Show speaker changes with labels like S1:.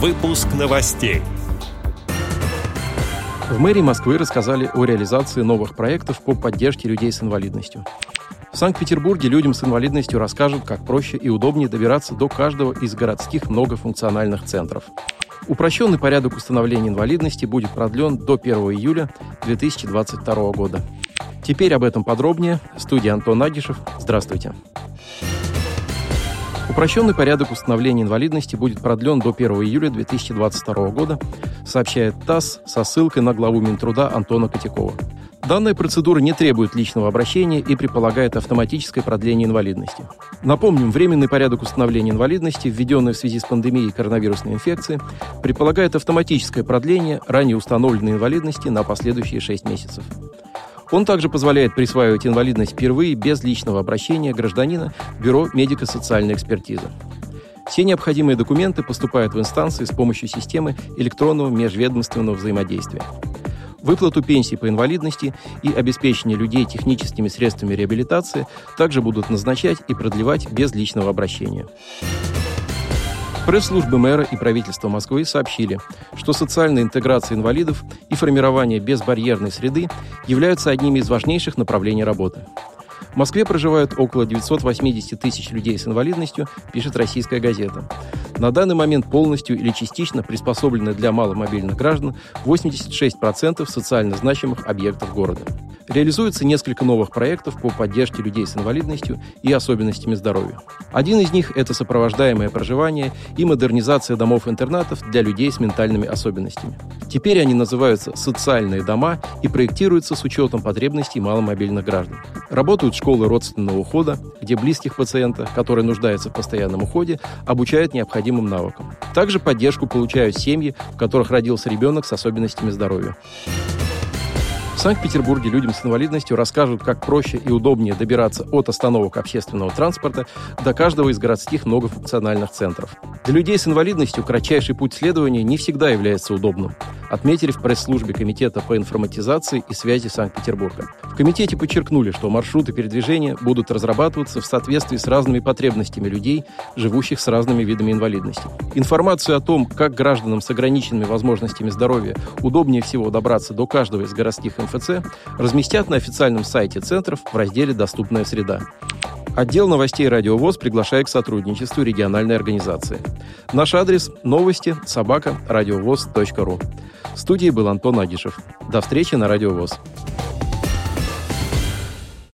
S1: Выпуск новостей.
S2: В мэрии Москвы рассказали о реализации новых проектов по поддержке людей с инвалидностью. В Санкт-Петербурге людям с инвалидностью расскажут, как проще и удобнее добираться до каждого из городских многофункциональных центров. Упрощенный порядок установления инвалидности будет продлен до 1 июля 2022 года. Теперь об этом подробнее. Студия Антон Агишев. Здравствуйте. Упрощенный порядок установления инвалидности будет продлен до 1 июля 2022 года, сообщает ТАСС со ссылкой на главу Минтруда Антона Котякова. Данная процедура не требует личного обращения и предполагает автоматическое продление инвалидности. Напомним, временный порядок установления инвалидности, введенный в связи с пандемией коронавирусной инфекции, предполагает автоматическое продление ранее установленной инвалидности на последующие 6 месяцев. Он также позволяет присваивать инвалидность впервые без личного обращения гражданина в Бюро медико-социальной экспертизы. Все необходимые документы поступают в инстанции с помощью системы электронного межведомственного взаимодействия. Выплату пенсий по инвалидности и обеспечение людей техническими средствами реабилитации также будут назначать и продлевать без личного обращения. Пресс-службы мэра и правительства Москвы сообщили, что социальная интеграция инвалидов и формирование безбарьерной среды являются одними из важнейших направлений работы. В Москве проживают около 980 тысяч людей с инвалидностью, пишет российская газета. На данный момент полностью или частично приспособлены для маломобильных граждан 86% социально значимых объектов города. Реализуется несколько новых проектов по поддержке людей с инвалидностью и особенностями здоровья. Один из них – это сопровождаемое проживание и модернизация домов-интернатов для людей с ментальными особенностями. Теперь они называются «социальные дома» и проектируются с учетом потребностей маломобильных граждан. Работают школы родственного ухода, где близких пациента, который нуждается в постоянном уходе, обучают необходимым навыкам. Также поддержку получают семьи, в которых родился ребенок с особенностями здоровья. В Санкт-Петербурге людям с инвалидностью расскажут, как проще и удобнее добираться от остановок общественного транспорта до каждого из городских многофункциональных центров. Для людей с инвалидностью кратчайший путь следования не всегда является удобным отметили в пресс-службе Комитета по информатизации и связи Санкт-Петербурга. В комитете подчеркнули, что маршруты передвижения будут разрабатываться в соответствии с разными потребностями людей, живущих с разными видами инвалидности. Информацию о том, как гражданам с ограниченными возможностями здоровья удобнее всего добраться до каждого из городских МФЦ, разместят на официальном сайте центров в разделе «Доступная среда». Отдел новостей «Радиовоз» приглашает к сотрудничеству региональной организации. Наш адрес – новости собака радиовоз.ру. В студии был Антон Агишев. До встречи на «Радиовоз».